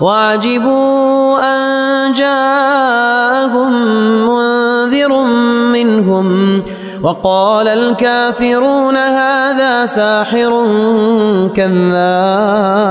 وعجبوا أن جاءهم منذر منهم وقال الكافرون هذا ساحر كذاب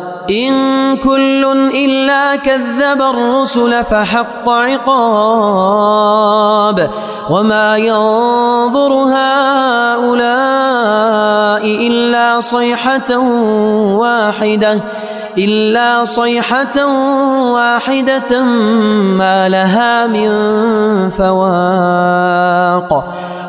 إن كل إلا كذب الرسل فحق عقاب وما ينظر هؤلاء إلا صيحة واحدة إلا صيحة واحدة ما لها من فواق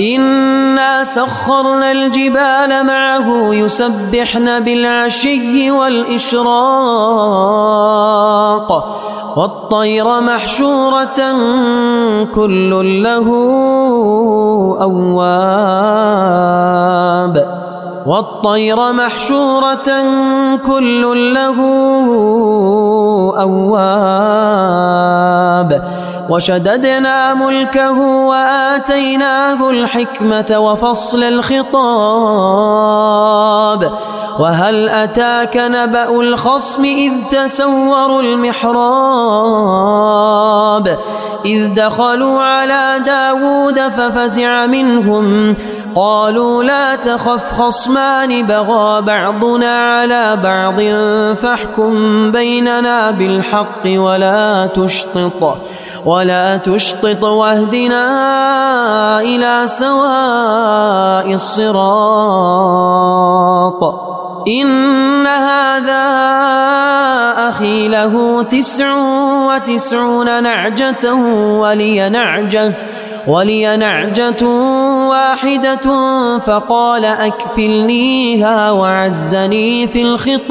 إنا سخرنا الجبال معه يسبحن بالعشي والإشراق والطير محشورة كل له أواب والطير محشورة كل له أواب وشددنا ملكه وآتيناه الحكمة وفصل الخطاب. وهل أتاك نبأ الخصم إذ تسوروا المحراب؟ إذ دخلوا على داود ففزع منهم. قالوا لا تخف خصمان بغى بعضنا على بعض فاحكم بيننا بالحق ولا تشطط. ولا تشطط واهدنا إلى سواء الصراط. إن هذا أخي له تسع وتسعون نعجة ولي نعجة ولي نعجة واحدة فقال أكفلنيها وعزني في الخطاب.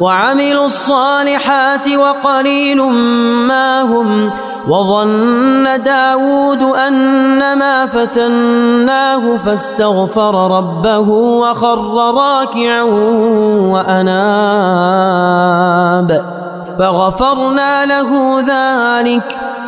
وعملوا الصالحات وقليل ما هم وظن داود أنما فتناه فاستغفر ربه وخر راكعا وأناب فغفرنا له ذلك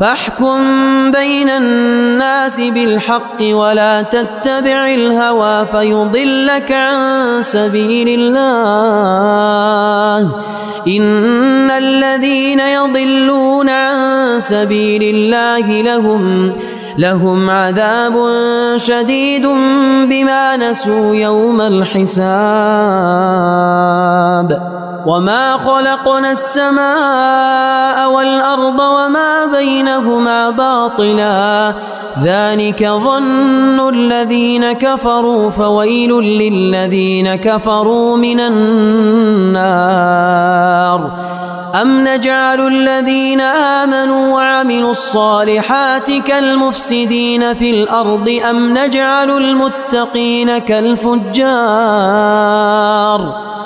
فاحكم بين الناس بالحق ولا تتبع الهوى فيضلك عن سبيل الله. إن الذين يضلون عن سبيل الله لهم لهم عذاب شديد بما نسوا يوم الحساب. وما خلقنا السماء والأرض وما بينهما باطلا ذلك ظن الذين كفروا فويل للذين كفروا من النار أم نجعل الذين آمنوا وعملوا الصالحات كالمفسدين في الأرض أم نجعل المتقين كالفجار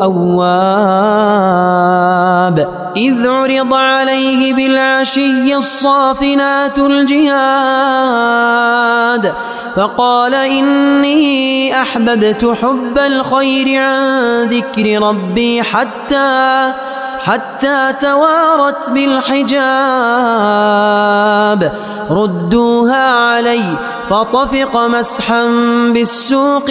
أواب. إذ عرض عليه بالعشي الصافنات الجهاد فقال إني أحببت حب الخير عن ذكر ربي حتى حتى توارت بالحجاب. ردوها علي فطفق مسحا بالسوق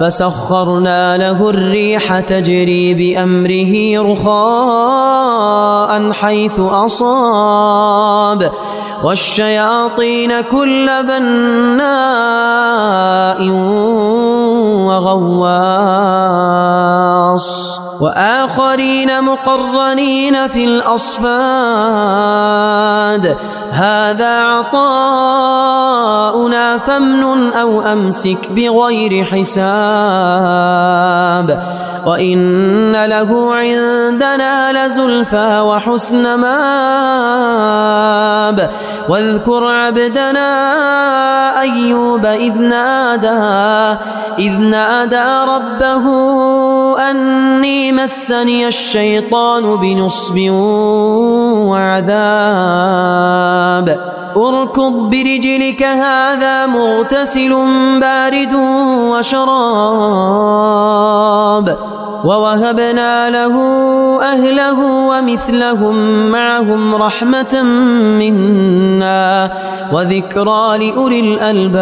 فسخرنا له الريح تجري بأمره رخاء حيث أصاب. والشياطين كل بناء وغواص. وآخرين مقرنين في الأصفاد. هذا عطاؤنا فامنن أو أمسك بغير حساب وإن له عندنا لزلفى وحسن ماب واذكر عبدنا أيوب إذ نادى إذ نادى ربه أني مسني الشيطان بنصب وعذاب اركض برجلك هذا مغتسل بارد وشراب. ووهبنا له أهله ومثلهم معهم رحمة منا وذكرى لأولي الألباب.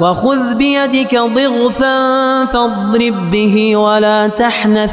وخذ بيدك ضغثا فاضرب به ولا تحنث.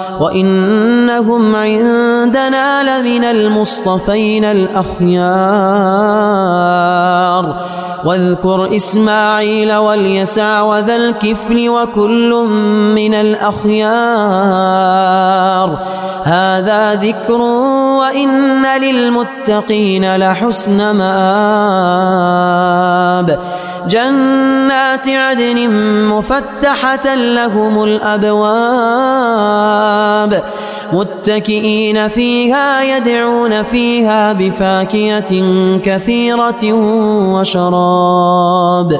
وإنهم عندنا لمن المصطفين الأخيار. واذكر إسماعيل واليسع وذا الكفل وكل من الأخيار. هذا ذكر وإن للمتقين لحسن مآب. جنات عدن مفتحة لهم الأبواب متكئين فيها يدعون فيها بفاكهة كثيرة وشراب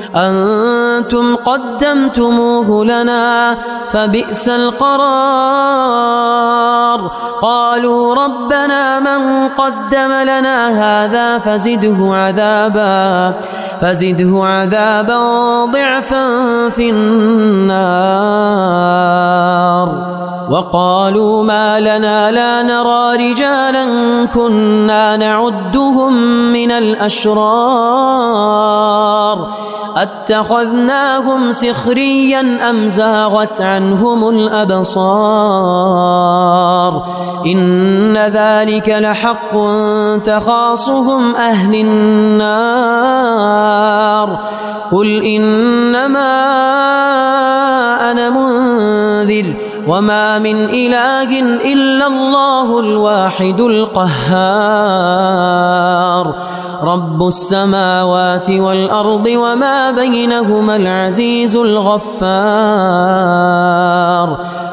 أنتم قدمتموه لنا فبئس القرار. قالوا ربنا من قدم لنا هذا فزده عذابا فزده عذابا ضعفا في النار. وقالوا ما لنا لا نرى رجالا كنا نعدهم من الأشرار. أتخذناهم سخريا أم زاغت عنهم الأبصار؟ إن ذلك لحق تخاصهم أهل النار. قل إنما أنا منذر. وما من إله إلا الله الواحد القهار رب السماوات والأرض وما بينهما العزيز الغفار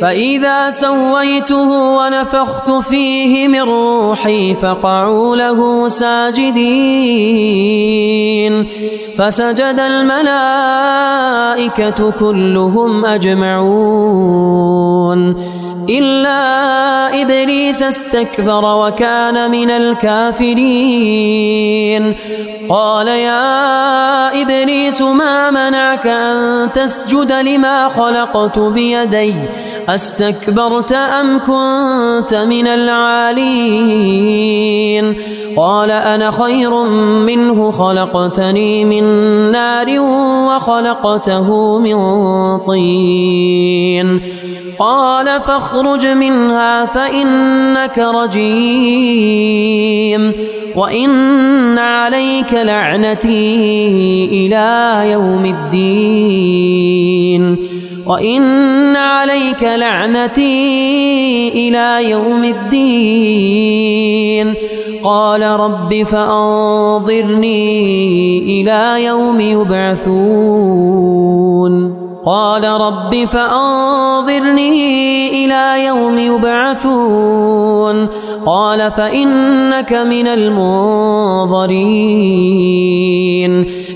فإذا سويته ونفخت فيه من روحي فقعوا له ساجدين. فسجد الملائكة كلهم أجمعون. إلا إبليس استكبر وكان من الكافرين. قال يا إبليس ما منعك أن تسجد لما خلقت بيدي؟ أستكبرت أم كنت من العالين؟ قال أنا خير منه خلقتني من نار وخلقته من طين. قال فاخرج منها فإنك رجيم وإن عليك لعنتي إلى يوم الدين. وإن عليك لعنتي إلى يوم الدين قال رب فأنظرني إلى يوم يبعثون قال رب فأنظرني إلى يوم يبعثون قال فإنك من المنظرين